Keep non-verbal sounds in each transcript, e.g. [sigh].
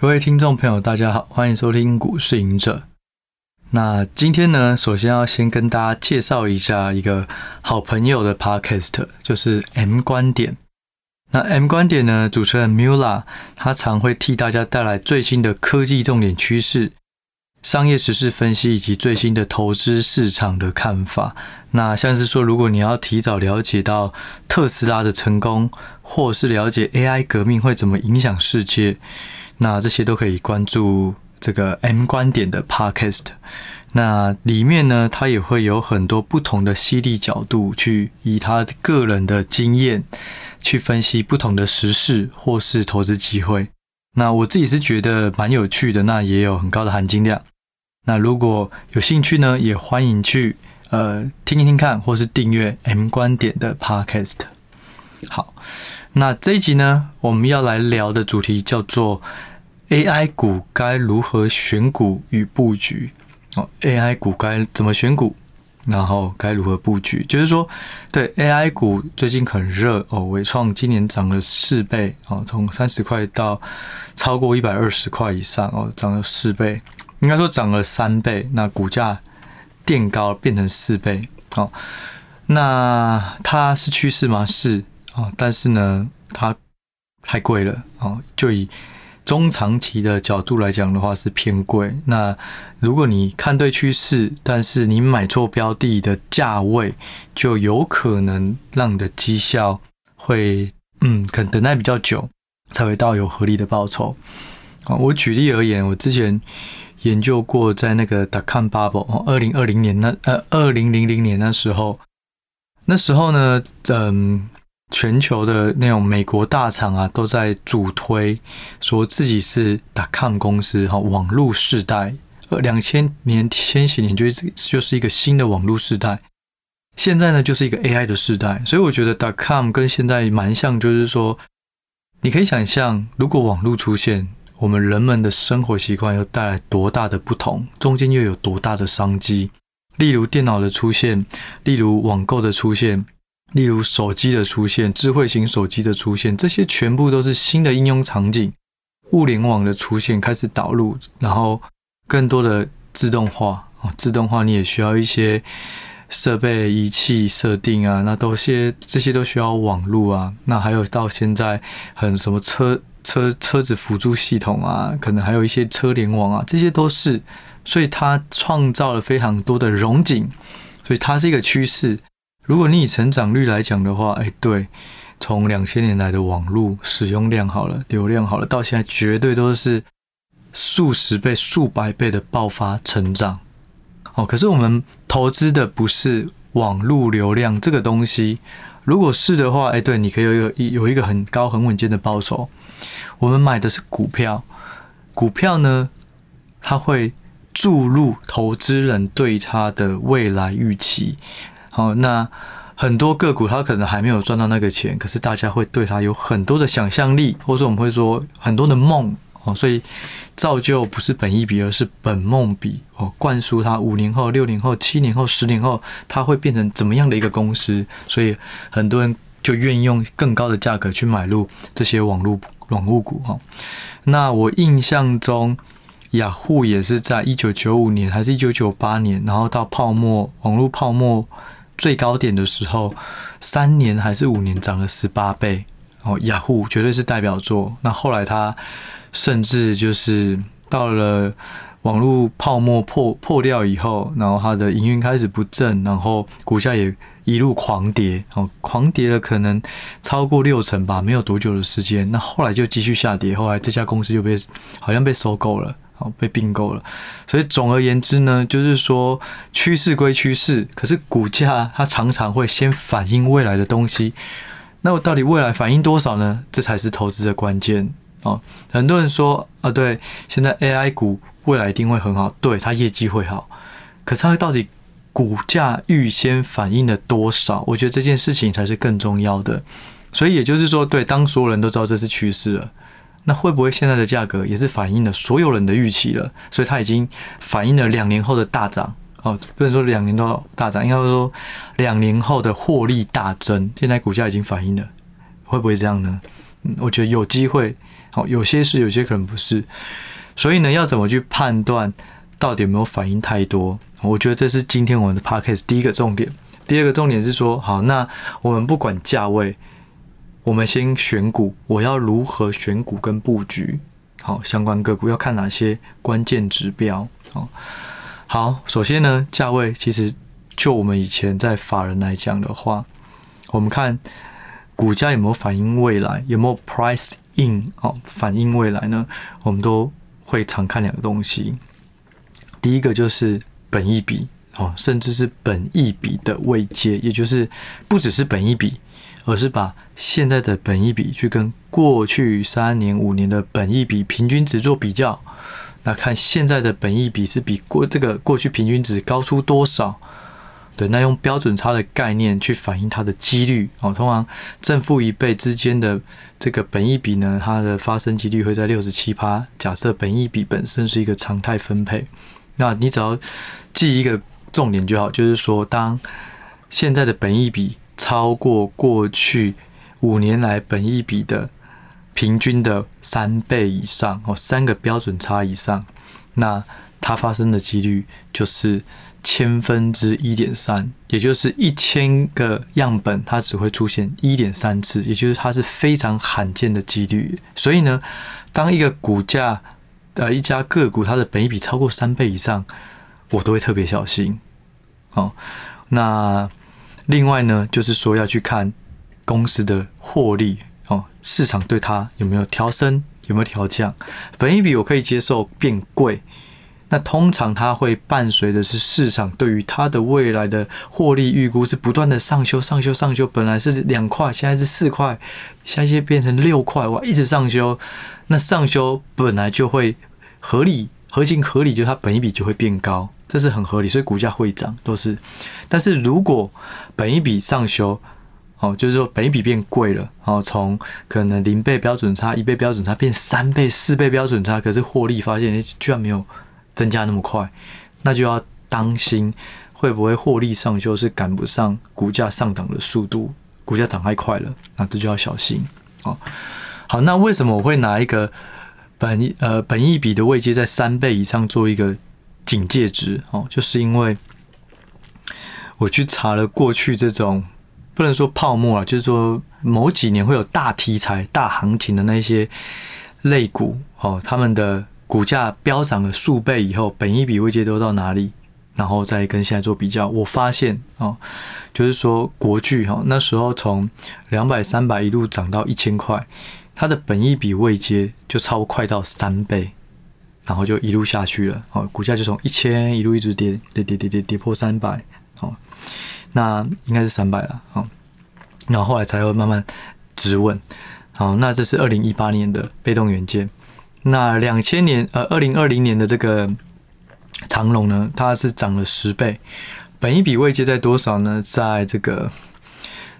各位听众朋友，大家好，欢迎收听股市赢者。那今天呢，首先要先跟大家介绍一下一个好朋友的 podcast，就是 M 观点。那 M 观点呢，主持人 Mula，他常会替大家带来最新的科技重点趋势、商业时事分析以及最新的投资市场的看法。那像是说，如果你要提早了解到特斯拉的成功，或是了解 AI 革命会怎么影响世界。那这些都可以关注这个 M 观点的 Podcast，那里面呢，他也会有很多不同的犀利角度，去以他个人的经验去分析不同的时事或是投资机会。那我自己是觉得蛮有趣的，那也有很高的含金量。那如果有兴趣呢，也欢迎去呃听一听看，或是订阅 M 观点的 Podcast。好，那这一集呢，我们要来聊的主题叫做。AI 股该如何选股与布局？哦，AI 股该怎么选股？然后该如何布局？就是说，对 AI 股最近很热哦，纬创今年涨了四倍哦，从三十块到超过一百二十块以上哦，涨了四倍，应该说涨了三倍。那股价垫高变成四倍哦，那它是趋势吗？是哦，但是呢，它太贵了哦，就以。中长期的角度来讲的话是偏贵。那如果你看对趋势，但是你买错标的的价位，就有可能让你的绩效会，嗯，可能等待比较久才会到有合理的报酬。啊，我举例而言，我之前研究过，在那个 d o c o m bubble，二零二零年那呃二零零零年那时候，那时候呢，嗯。全球的那种美国大厂啊，都在主推说自己是 .com 公司哈，网络世代。呃，两千年、千禧年就是就是一个新的网络世代。现在呢，就是一个 AI 的世代。所以我觉得 .com 跟现在蛮像，就是说，你可以想象，如果网络出现，我们人们的生活习惯又带来多大的不同，中间又有多大的商机。例如电脑的出现，例如网购的出现。例如手机的出现，智慧型手机的出现，这些全部都是新的应用场景。物联网的出现开始导入，然后更多的自动化啊，自动化你也需要一些设备仪器设定啊，那都些这些都需要网络啊。那还有到现在很什么车车车子辅助系统啊，可能还有一些车联网啊，这些都是，所以它创造了非常多的融景，所以它是一个趋势。如果你以成长率来讲的话，哎，对，从两千年来的网络使用量好了，流量好了，到现在绝对都是数十倍、数百倍的爆发成长。哦，可是我们投资的不是网络流量这个东西。如果是的话，哎，对，你可以有一有一个很高、很稳健的报酬。我们买的是股票，股票呢，它会注入投资人对它的未来预期。好，那很多个股它可能还没有赚到那个钱，可是大家会对它有很多的想象力，或者我们会说很多的梦哦，所以造就不是本一比，而是本梦比哦，灌输它五年后、六年后、七年后、十年后，它会变成怎么样的一个公司，所以很多人就愿意用更高的价格去买入这些网络网络股哈。那我印象中，雅虎也是在一九九五年还是一九九八年，然后到泡沫网络泡沫。最高点的时候，三年还是五年涨了十八倍哦，雅虎绝对是代表作。那后来它甚至就是到了网络泡沫破破掉以后，然后它的营运开始不振，然后股价也一路狂跌哦，狂跌了可能超过六成吧，没有多久的时间。那后来就继续下跌，后来这家公司就被好像被收购了。哦，被并购了，所以总而言之呢，就是说趋势归趋势，可是股价它常常会先反映未来的东西。那我到底未来反映多少呢？这才是投资的关键哦。很多人说啊，对，现在 AI 股未来一定会很好，对，它业绩会好，可是它到底股价预先反映了多少？我觉得这件事情才是更重要的。所以也就是说，对，当所有人都知道这是趋势了。那会不会现在的价格也是反映了所有人的预期了？所以它已经反映了两年后的大涨哦，不能说两年都大涨，应该说两年后的获利大增。现在股价已经反映了，会不会这样呢？嗯，我觉得有机会好，有些是，有些可能不是。所以呢，要怎么去判断到底有没有反应太多？我觉得这是今天我们的 podcast 第一个重点。第二个重点是说，好，那我们不管价位，我们先选股，我要如何选股跟布局？好，相关个股要看哪些关键指标？好，好，首先呢，价位其实就我们以前在法人来讲的话，我们看股价有没有反映未来，有没有 price in 哦，反映未来呢？我们都会常看两个东西，第一个就是本益比哦，甚至是本益比的位阶，也就是不只是本益比，而是把现在的本益比去跟过去三年、五年的本益比平均值做比较，那看现在的本益比是比过这个过去平均值高出多少。对，那用标准差的概念去反映它的几率哦。通常正负一倍之间的这个本益比呢，它的发生几率会在六十七趴。假设本益比本身是一个常态分配，那你只要记一个重点就好，就是说，当现在的本益比超过过去五年来本益比的平均的三倍以上哦，三个标准差以上，那它发生的几率就是。千分之一点三，也就是一千个样本，它只会出现一点三次，也就是它是非常罕见的几率。所以呢，当一个股价，呃，一家个股它的本益比超过三倍以上，我都会特别小心。哦，那另外呢，就是说要去看公司的获利，哦，市场对它有没有调升，有没有调降。本一笔我可以接受变贵。那通常它会伴随的是市场对于它的未来的获利预估是不断的上修、上修、上修。本来是两块，现在是四块，现在变成六块，哇，一直上修。那上修本来就会合理、合情合理，就它本一笔就会变高，这是很合理，所以股价会涨都是。但是如果本一笔上修，哦，就是说本一笔变贵了，哦，从可能零倍标准差、一倍标准差变三倍、四倍标准差，可是获利发现居然没有。增加那么快，那就要当心会不会获利上修是赶不上股价上涨的速度，股价涨太快了，那这就要小心哦。好，那为什么我会拿一个本呃本一笔的位阶在三倍以上做一个警戒值哦？就是因为我去查了过去这种不能说泡沫啊，就是说某几年会有大题材、大行情的那些类股哦，他们的。股价飙涨了数倍以后，本一比位阶都到哪里？然后再跟现在做比较，我发现哦，就是说国巨哈，那时候从两百、三百一路涨到一千块，它的本益比未接就超快到三倍，然后就一路下去了哦，股价就从一千一路一直跌跌跌跌跌跌破三百哦，那应该是三百了哦，然后后来才会慢慢止稳。好，那这是二零一八年的被动元件。那两千年，呃，二零二零年的这个长龙呢，它是涨了十倍，本一比位阶在多少呢？在这个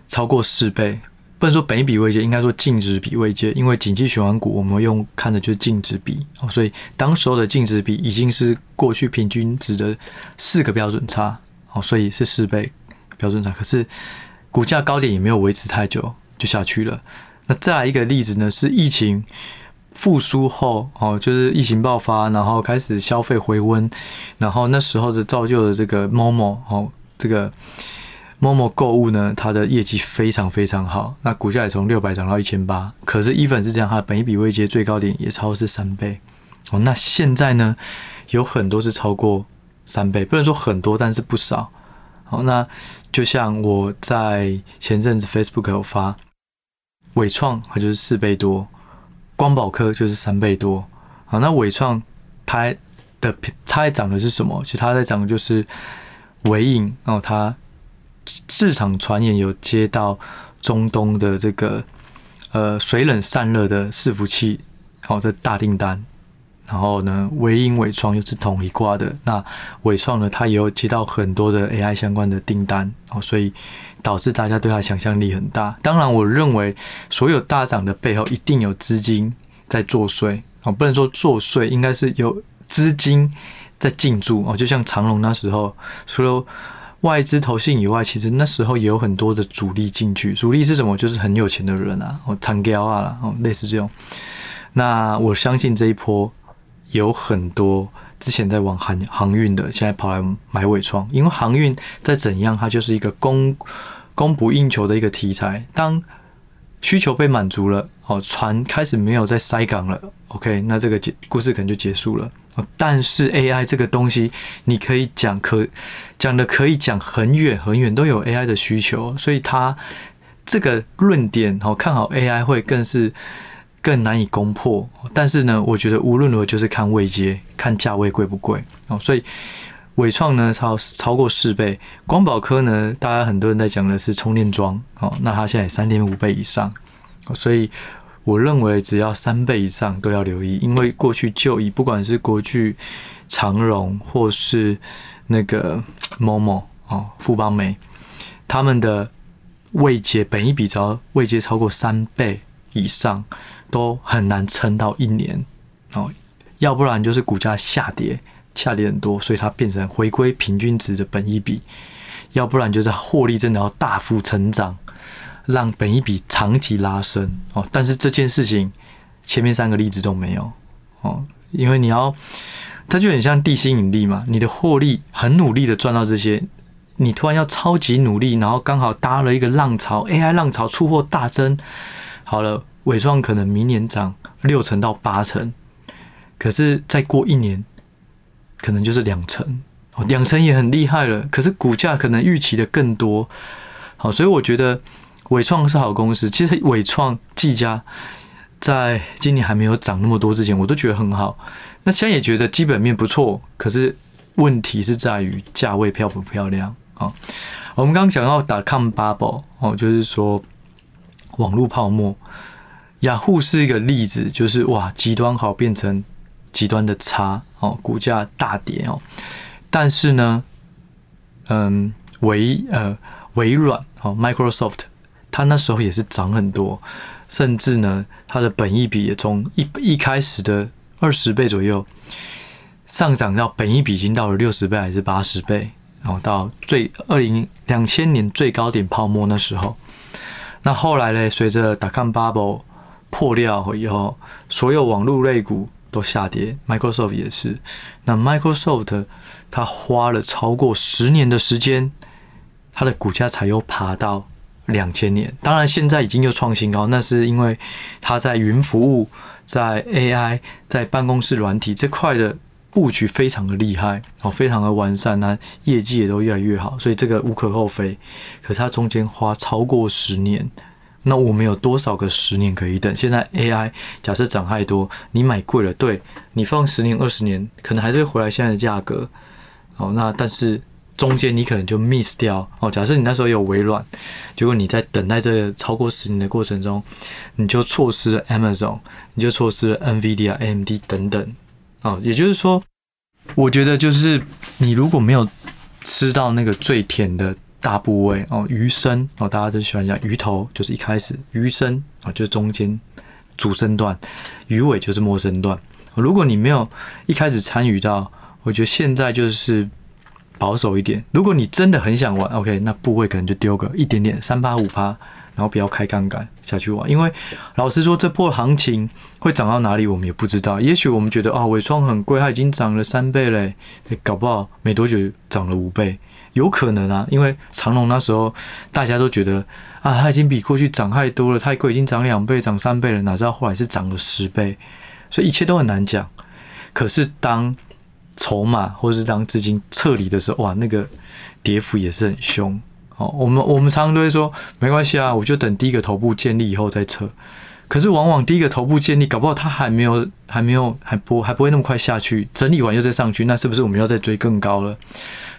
超过四倍，不能说本比位阶，应该说净值比位阶，因为景气循环股我们用看的就是净值比，所以当时候的净值比已经是过去平均值的四个标准差，哦，所以是四倍标准差，可是股价高点也没有维持太久就下去了。那再来一个例子呢，是疫情。复苏后，哦，就是疫情爆发，然后开始消费回温，然后那时候的造就的这个 Momo，哦，这个 Momo 购物呢，它的业绩非常非常好，那股价也从六百涨到一千八，可是 even 是这样，它的本一比未接最高点也超过是三倍，哦，那现在呢，有很多是超过三倍，不能说很多，但是不少，好，那就像我在前阵子 Facebook 有发，伟创它就是四倍多。光宝科就是三倍多，好，那伟创它的它在涨的是什么？其实它在涨的就是纬颖哦，它市场传言有接到中东的这个呃水冷散热的伺服器好的大订单，然后呢，纬颖纬创又是同一挂的，那伟创呢，它也有接到很多的 AI 相关的订单哦，所以。导致大家对它想象力很大。当然，我认为所有大涨的背后一定有资金在作祟哦，不能说作祟，应该是有资金在进驻哦。就像长隆那时候，除了外资投信以外，其实那时候也有很多的主力进去。主力是什么？就是很有钱的人啊，哦，长胶啊，哦，类似这种。那我相信这一波有很多之前在玩航航运的，现在跑来买尾创，因为航运再怎样，它就是一个供供不应求的一个题材。当需求被满足了，哦，船开始没有在塞港了，OK，那这个结故事可能就结束了。但是 AI 这个东西，你可以讲可讲的可以讲很远很远，都有 AI 的需求，所以它这个论点哦，看好 AI 会更是更难以攻破。但是呢，我觉得无论如何就是看位阶，看价位贵不贵哦。所以伟创呢超超过四倍，光宝科呢，大家很多人在讲的是充电桩哦，那它现在三点五倍以上，所以。我认为只要三倍以上都要留意，因为过去就以不管是国巨、长荣或是那个 [tsk] 某某哦富邦美，他们的未接本益比只要位阶超过三倍以上，都很难撑到一年哦，要不然就是股价下跌，下跌很多，所以它变成回归平均值的本益比，要不然就是获利真的要大幅成长。让本一笔长期拉升哦，但是这件事情前面三个例子都没有哦，因为你要，它就很像地心引力嘛，你的获利很努力的赚到这些，你突然要超级努力，然后刚好搭了一个浪潮，AI 浪潮出货大增，好了，纬创可能明年涨六成到八成，可是再过一年可能就是两成哦，两成也很厉害了，可是股价可能预期的更多，好，所以我觉得。伟创是好公司，其实伟创、技嘉在今年还没有涨那么多之前，我都觉得很好。那现在也觉得基本面不错，可是问题是在于价位漂不漂亮啊？我们刚刚讲到打 com bubble 哦，就是说网络泡沫，雅虎是一个例子，就是哇，极端好变成极端的差哦，股价大跌哦。但是呢，嗯，微呃微软哦，Microsoft。它那时候也是涨很多，甚至呢，它的本益比也从一一开始的二十倍左右，上涨到本益比已经到了六十倍还是八十倍，然后到最二零两千年最高点泡沫那时候，那后来呢，随着 dot-com bubble 破掉以后，所有网络类股都下跌，Microsoft 也是。那 Microsoft 它花了超过十年的时间，它的股价才又爬到。两千年，当然现在已经又创新高，那是因为它在云服务、在 AI、在办公室软体这块的布局非常的厉害哦，非常的完善，那业绩也都越来越好，所以这个无可厚非。可是它中间花超过十年，那我们有多少个十年可以等？现在 AI 假设涨太多，你买贵了，对，你放十年、二十年，可能还是会回来现在的价格。哦，那但是。中间你可能就 miss 掉哦。假设你那时候有微软，结果你在等待这个超过十年的过程中，你就错失了 Amazon，你就错失了 NVIDIA、AMD 等等哦。也就是说，我觉得就是你如果没有吃到那个最甜的大部位哦，鱼身哦，大家都喜欢讲鱼头，就是一开始鱼身啊，就是中间主身段，鱼尾就是末身段。如果你没有一开始参与到，我觉得现在就是。保守一点，如果你真的很想玩，OK，那部位可能就丢个一点点，三趴五趴，然后不要开杠杆下去玩。因为老实说，这波行情会涨到哪里，我们也不知道。也许我们觉得啊，尾创很贵，它已经涨了三倍嘞，搞不好没多久涨了五倍，有可能啊。因为长隆那时候大家都觉得啊，它已经比过去涨太多了，太贵，已经涨两倍、涨三倍了，哪知道后来是涨了十倍，所以一切都很难讲。可是当筹码，或是当资金撤离的时候，哇，那个跌幅也是很凶哦。我们我们常常都会说，没关系啊，我就等第一个头部建立以后再撤。可是往往第一个头部建立，搞不好它还没有、还没有、还不还不会那么快下去，整理完又再上去，那是不是我们要再追更高了？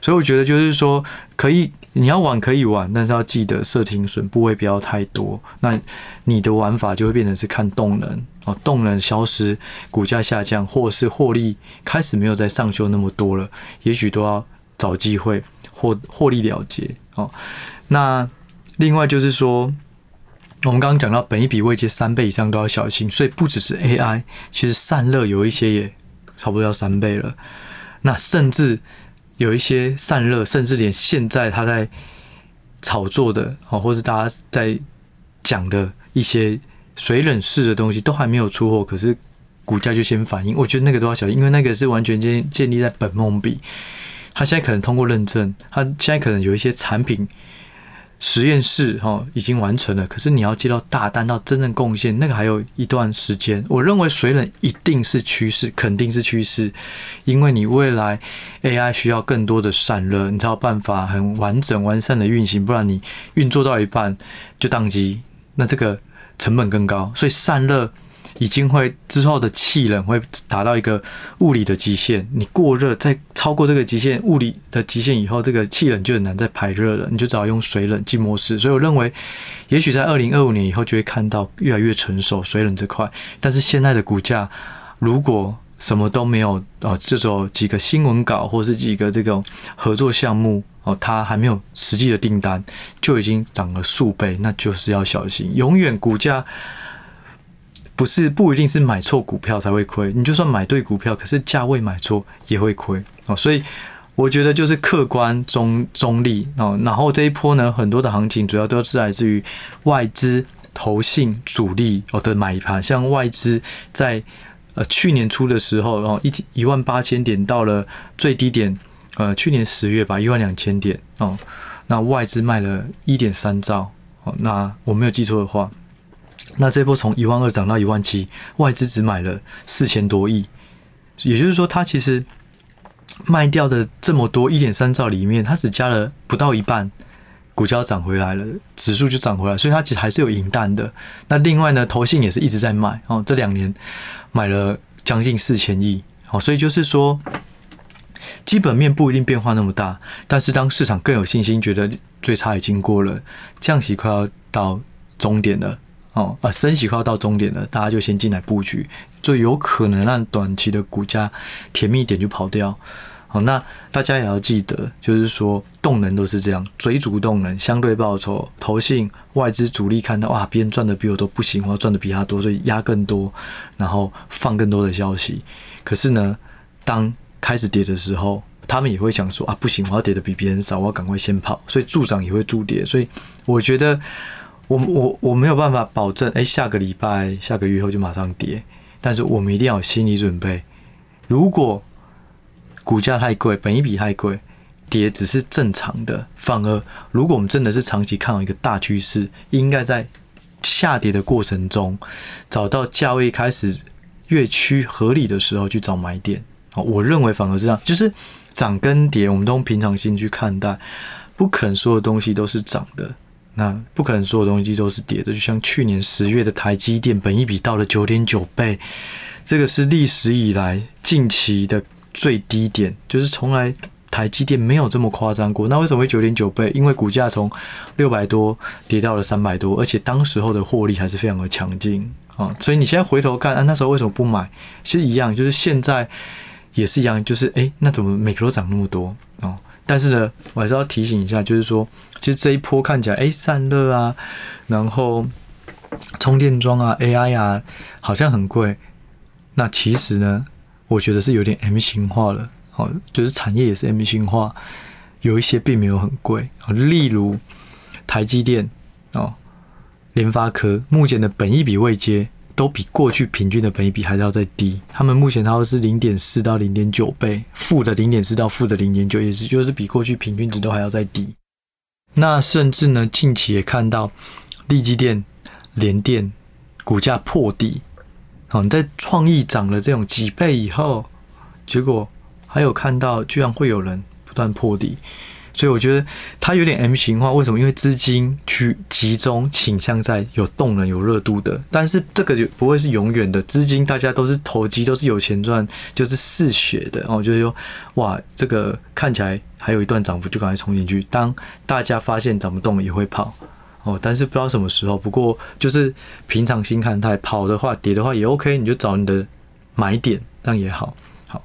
所以我觉得就是说，可以你要玩可以玩，但是要记得设停损部位不要太多。那你的玩法就会变成是看动能哦，动能消失，股价下降，或是获利开始没有再上修那么多了，也许都要找机会获获利了结哦。那另外就是说，我们刚刚讲到本一笔未接三倍以上都要小心，所以不只是 AI，其实散热有一些也差不多要三倍了，那甚至。有一些散热，甚至连现在他在炒作的哦，或是大家在讲的一些水冷式的东西都还没有出货，可是股价就先反应。我觉得那个都要小心，因为那个是完全建建立在本梦比，他现在可能通过认证，他现在可能有一些产品。实验室哈已经完成了，可是你要接到大单到真正贡献，那个还有一段时间。我认为水冷一定是趋势，肯定是趋势，因为你未来 AI 需要更多的散热，你才有办法很完整完善的运行，不然你运作到一半就宕机，那这个成本更高，所以散热。已经会之后的气冷会达到一个物理的极限，你过热再超过这个极限物理的极限以后，这个气冷就很难再排热了，你就只好用水冷静模式。所以我认为，也许在二零二五年以后就会看到越来越成熟水冷这块。但是现在的股价如果什么都没有哦，这种几个新闻稿或是几个这种合作项目哦，它还没有实际的订单就已经涨了数倍，那就是要小心，永远股价。不是不一定是买错股票才会亏，你就算买对股票，可是价位买错也会亏哦。所以我觉得就是客观中中立哦。然后这一波呢，很多的行情主要都是来自于外资、投信、主力哦的买盘。像外资在呃去年初的时候哦，一一万八千点到了最低点，呃去年十月吧，一万两千点哦。那外资卖了一点三兆哦。那我没有记错的话。那这波从一万二涨到一万七，外资只买了四千多亿，也就是说，它其实卖掉的这么多一点三兆里面，它只加了不到一半，股价涨回来了，指数就涨回来，所以它其实还是有赢弹的。那另外呢，投信也是一直在卖哦，这两年买了将近四千亿，哦，所以就是说，基本面不一定变化那么大，但是当市场更有信心，觉得最差已经过了，降息快要到终点了。哦，啊，升息快要到终点了，大家就先进来布局，就有可能让短期的股价甜蜜点就跑掉。好，那大家也要记得，就是说动能都是这样，追逐动能，相对报酬，投信外资主力看到哇，别人赚的比我都不行，我要赚的比他多，所以压更多，然后放更多的消息。可是呢，当开始跌的时候，他们也会想说啊，不行，我要跌的比别人少，我要赶快先跑，所以助涨也会助跌。所以我觉得。我我我没有办法保证，哎，下个礼拜、下个月后就马上跌。但是我们一定要有心理准备，如果股价太贵，本一比太贵，跌只是正常的。反而，如果我们真的是长期看好一个大趋势，应该在下跌的过程中，找到价位开始越趋合理的时候去找买点。我认为反而是这样，就是涨跟跌，我们都用平常心去看待，不可能所有东西都是涨的。那不可能所有东西都是跌的，就像去年十月的台积电，本益比到了九点九倍，这个是历史以来近期的最低点，就是从来台积电没有这么夸张过。那为什么会九点九倍？因为股价从六百多跌到了三百多，而且当时候的获利还是非常的强劲啊。所以你现在回头看，啊，那时候为什么不买？其实一样，就是现在也是一样，就是诶、那怎么每个都涨那么多哦？但是呢，我还是要提醒一下，就是说，其实这一波看起来，哎、散热啊，然后充电桩啊，AI 啊，好像很贵。那其实呢，我觉得是有点 M 型化了，哦，就是产业也是 M 型化，有一些并没有很贵。例如台积电哦，联发科目前的本益比未接。都比过去平均的本益比还要再低，他们目前它都是零点四到零点九倍，负的零点四到负的零点九，也是就是比过去平均值都还要再低。那甚至呢，近期也看到利基电、联电股价破底，哦，你在创意涨了这种几倍以后，结果还有看到居然会有人不断破底。所以我觉得它有点 M 型化，为什么？因为资金去集中倾向在有动能、有热度的，但是这个就不会是永远的。资金大家都是投机，都是有钱赚，就是嗜血的哦。就是说，哇，这个看起来还有一段涨幅，就赶快冲进去。当大家发现涨不动也会跑哦，但是不知道什么时候。不过就是平常心看待，跑的话、跌的话也 OK，你就找你的买点，这样也好。好。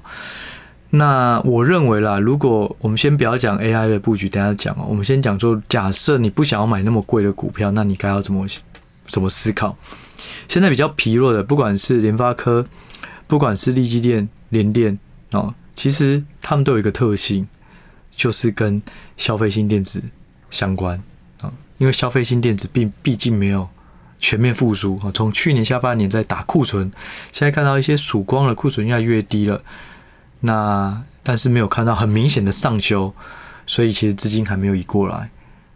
那我认为啦，如果我们先不要讲 AI 的布局，等下讲哦。我们先讲说，假设你不想要买那么贵的股票，那你该要怎么怎么思考？现在比较疲弱的，不管是联发科，不管是力积电、联电哦，其实他们都有一个特性，就是跟消费性电子相关啊。因为消费性电子并毕竟没有全面复苏啊，从去年下半年在打库存，现在看到一些曙光了，库存越来越低了。那但是没有看到很明显的上修，所以其实资金还没有移过来。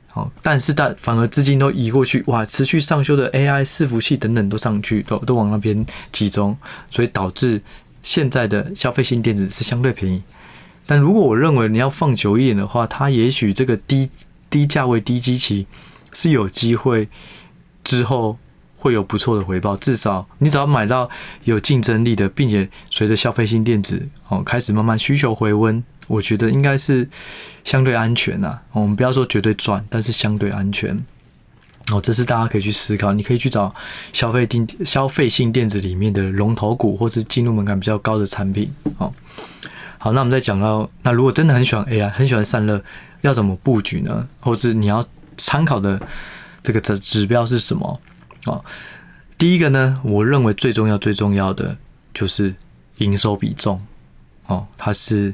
好，但是但反而资金都移过去，哇，持续上修的 AI 伺服器等等都上去，都都往那边集中，所以导致现在的消费性电子是相对便宜。但如果我认为你要放久一点的话，它也许这个低低价位低基期是有机会之后会有不错的回报。至少你只要买到有竞争力的，并且随着消费性电子哦开始慢慢需求回温。我觉得应该是相对安全呐，我们不要说绝对赚，但是相对安全。哦，这是大家可以去思考，你可以去找消费电消费性电子里面的龙头股，或是进入门槛比较高的产品。哦，好，那我们再讲到，那如果真的很喜欢 AI，很喜欢散热，要怎么布局呢？或者你要参考的这个指指标是什么？哦，第一个呢，我认为最重要最重要的就是营收比重。哦，它是。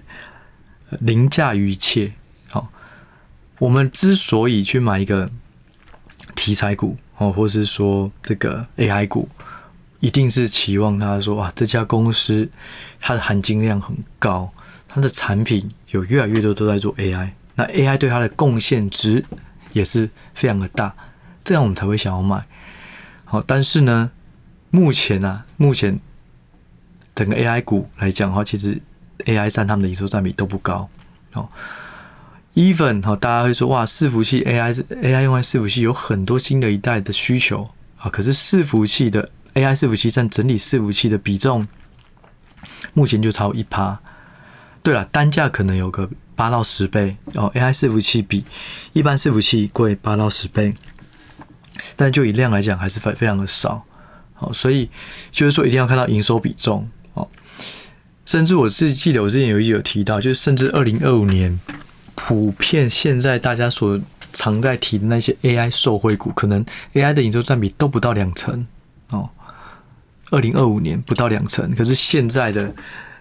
凌驾于一切。好，我们之所以去买一个题材股哦，或是说这个 AI 股，一定是期望他说哇，这家公司它的含金量很高，它的产品有越来越多都在做 AI，那 AI 对它的贡献值也是非常的大，这样我们才会想要买。好，但是呢，目前啊，目前整个 AI 股来讲的话，其实。AI 占他们的营收占比都不高哦，even 哈，大家会说哇，伺服器 AI 是 AI 用在伺服器有很多新的一代的需求啊，可是伺服器的 AI 伺服器占整体伺服器的比重，目前就超一趴。对了，单价可能有个八到十倍哦，AI 伺服器比一般伺服器贵八到十倍，但就以量来讲还是非非常的少，好，所以就是说一定要看到营收比重哦。甚至我自己记得，我之前有一集有提到，就是甚至二零二五年，普遍现在大家所常在提的那些 AI 受惠股，可能 AI 的营收占比都不到两成哦。二零二五年不到两成，可是现在的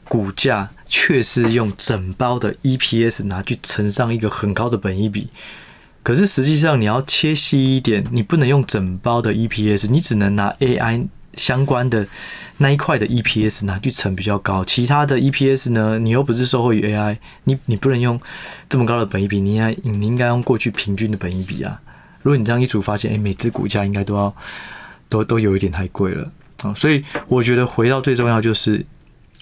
股价却是用整包的 EPS 拿去乘上一个很高的本益比。可是实际上你要切细一点，你不能用整包的 EPS，你只能拿 AI。相关的那一块的 EPS 拿去乘比较高，其他的 EPS 呢，你又不是受惠于 AI，你你不能用这么高的本益比，你应该你应该用过去平均的本益比啊。如果你这样一组发现，哎，每只股价应该都要都都有一点太贵了啊，所以我觉得回到最重要就是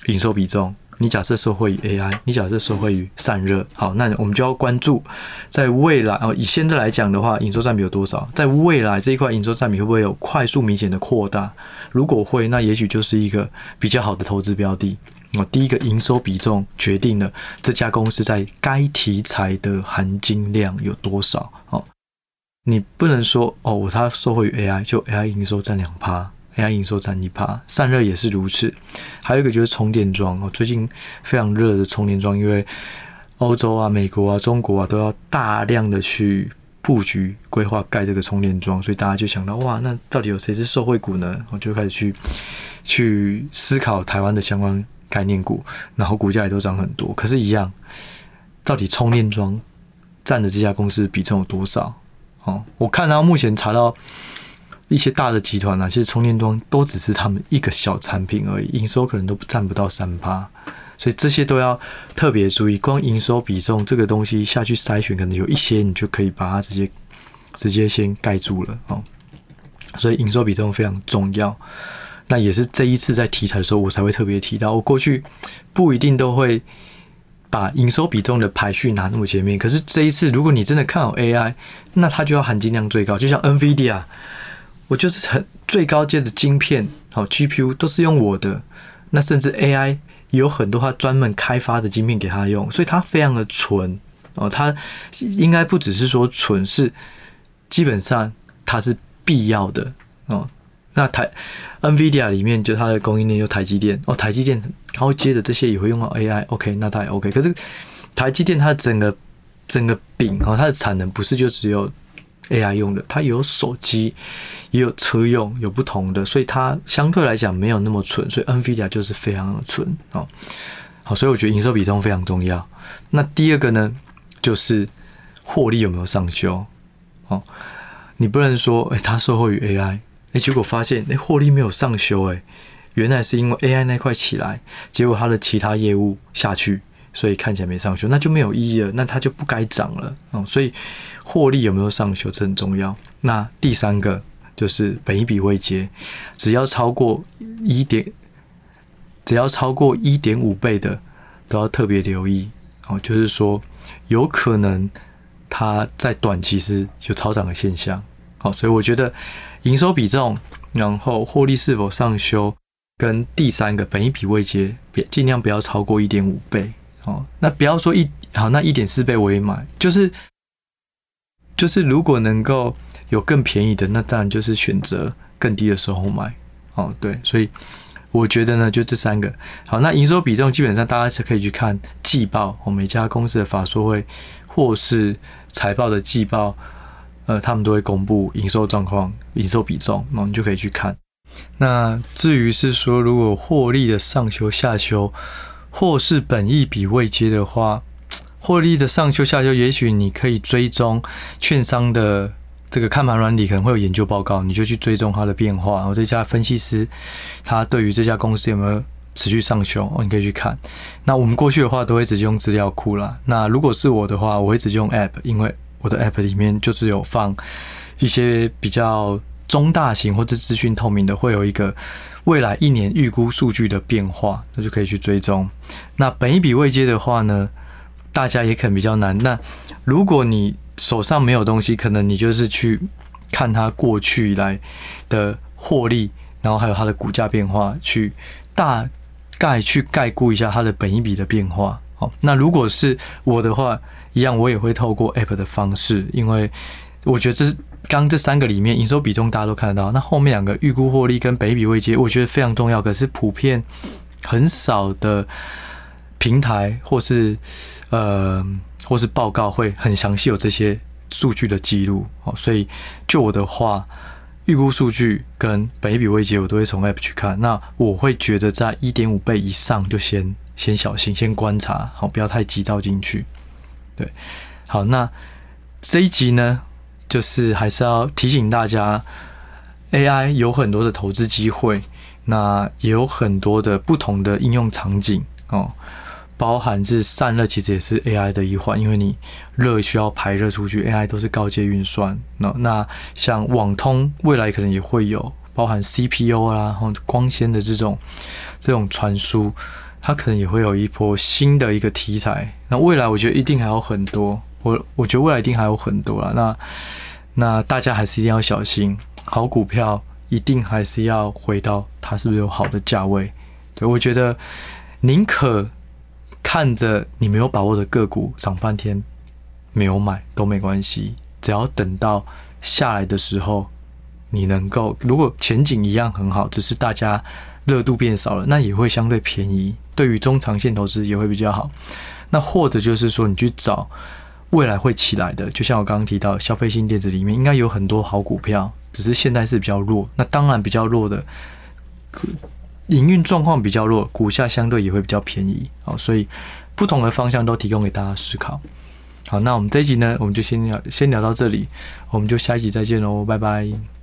营收比重。你假设受惠于 AI，你假设受惠于散热，好，那我们就要关注，在未来哦，以现在来讲的话，营收占比有多少？在未来这一块营收占比会不会有快速明显的扩大？如果会，那也许就是一个比较好的投资标的。哦，第一个营收比重决定了这家公司在该题材的含金量有多少。哦，你不能说哦，我它受惠于 AI，就 AI 营收占两趴。AI 营收占一趴，散热也是如此。还有一个就是充电桩哦，最近非常热的充电桩，因为欧洲啊、美国啊、中国啊都要大量的去布局规划盖这个充电桩，所以大家就想到哇，那到底有谁是受惠股呢？我就开始去去思考台湾的相关概念股，然后股价也都涨很多。可是，一样，到底充电桩占的这家公司比重有多少？哦，我看到目前查到。一些大的集团啊，其实充电桩都只是他们一个小产品而已，营收可能都占不到三趴，所以这些都要特别注意。光营收比重这个东西下去筛选，可能有一些你就可以把它直接直接先盖住了哦。所以营收比重非常重要，那也是这一次在题材的时候我才会特别提到。我过去不一定都会把营收比重的排序拿那么前面，可是这一次如果你真的看好 AI，那它就要含金量最高，就像 NVIDIA。我就是很最高阶的晶片，好 GPU 都是用我的，那甚至 AI 有很多它专门开发的晶片给它用，所以它非常的纯哦，它应该不只是说纯，是基本上它是必要的哦。那台 NVIDIA 里面就它的供应链有台积电哦，台积电高阶的这些也会用到 AI，OK，那它也 OK。可是台积电它整个整个饼哦，它的产能不是就只有。AI 用的，它有手机，也有车用，有不同的，所以它相对来讲没有那么纯，所以 NVIDIA 就是非常的纯哦。好，所以我觉得营收比重非常重要。那第二个呢，就是获利有没有上修？哦，你不能说，诶、欸，它受惠于 AI，哎，结果发现哎，获利没有上修，哎，原来是因为 AI 那块起来，结果它的其他业务下去，所以看起来没上修，那就没有意义了，那它就不该涨了哦。所以获利有没有上修，这很重要。那第三个就是本益比位阶，只要超过一点，只要超过一点五倍的，都要特别留意哦。就是说，有可能它在短期是有超涨的现象。好，所以我觉得营收比重，然后获利是否上修，跟第三个本益比位阶，别尽量不要超过一点五倍。哦，那不要说一好，那一点四倍我也买，就是就是如果能够有更便宜的，那当然就是选择更低的时候买。哦，对，所以我觉得呢，就这三个。好，那营收比重基本上大家是可以去看季报，我每家公司的法说会或是财报的季报。呃，他们都会公布营收状况、营收比重，那你就可以去看。那至于是说，如果获利的上修、下修，或是本益比未接的话，获利的上修、下修，也许你可以追踪券商的这个看盘软体，可能会有研究报告，你就去追踪它的变化。然后这家分析师他对于这家公司有没有持续上修，哦，你可以去看。那我们过去的话都会直接用资料库啦。那如果是我的话，我会直接用 App，因为。我的 App 里面就是有放一些比较中大型或者资讯透明的，会有一个未来一年预估数据的变化，那就可以去追踪。那本一笔未接的话呢，大家也可能比较难。那如果你手上没有东西，可能你就是去看它过去以来的获利，然后还有它的股价变化，去大概去概估一下它的本一笔的变化。好，那如果是我的话。一样，我也会透过 App 的方式，因为我觉得这是刚这三个里面营收比重大家都看得到，那后面两个预估获利跟北比位接，我觉得非常重要。可是普遍很少的平台或是呃或是报告会很详细有这些数据的记录哦。所以就我的话，预估数据跟北比位接我都会从 App 去看。那我会觉得在一点五倍以上就先先小心，先观察，好，不要太急躁进去。对，好，那这一集呢，就是还是要提醒大家，AI 有很多的投资机会，那也有很多的不同的应用场景哦，包含是散热，其实也是 AI 的一环，因为你热需要排热出去，AI 都是高阶运算。那那像网通，未来可能也会有包含 CPU 啦，然后光纤的这种这种传输。它可能也会有一波新的一个题材，那未来我觉得一定还有很多，我我觉得未来一定还有很多啦。那那大家还是一定要小心，好股票一定还是要回到它是不是有好的价位。对，我觉得宁可看着你没有把握的个股涨半天没有买都没关系，只要等到下来的时候，你能够如果前景一样很好，只是大家。热度变少了，那也会相对便宜，对于中长线投资也会比较好。那或者就是说，你去找未来会起来的，就像我刚刚提到，消费性电子里面应该有很多好股票，只是现在是比较弱。那当然比较弱的，营运状况比较弱，股价相对也会比较便宜。好，所以不同的方向都提供给大家思考。好，那我们这一集呢，我们就先聊，先聊到这里，我们就下一集再见喽，拜拜。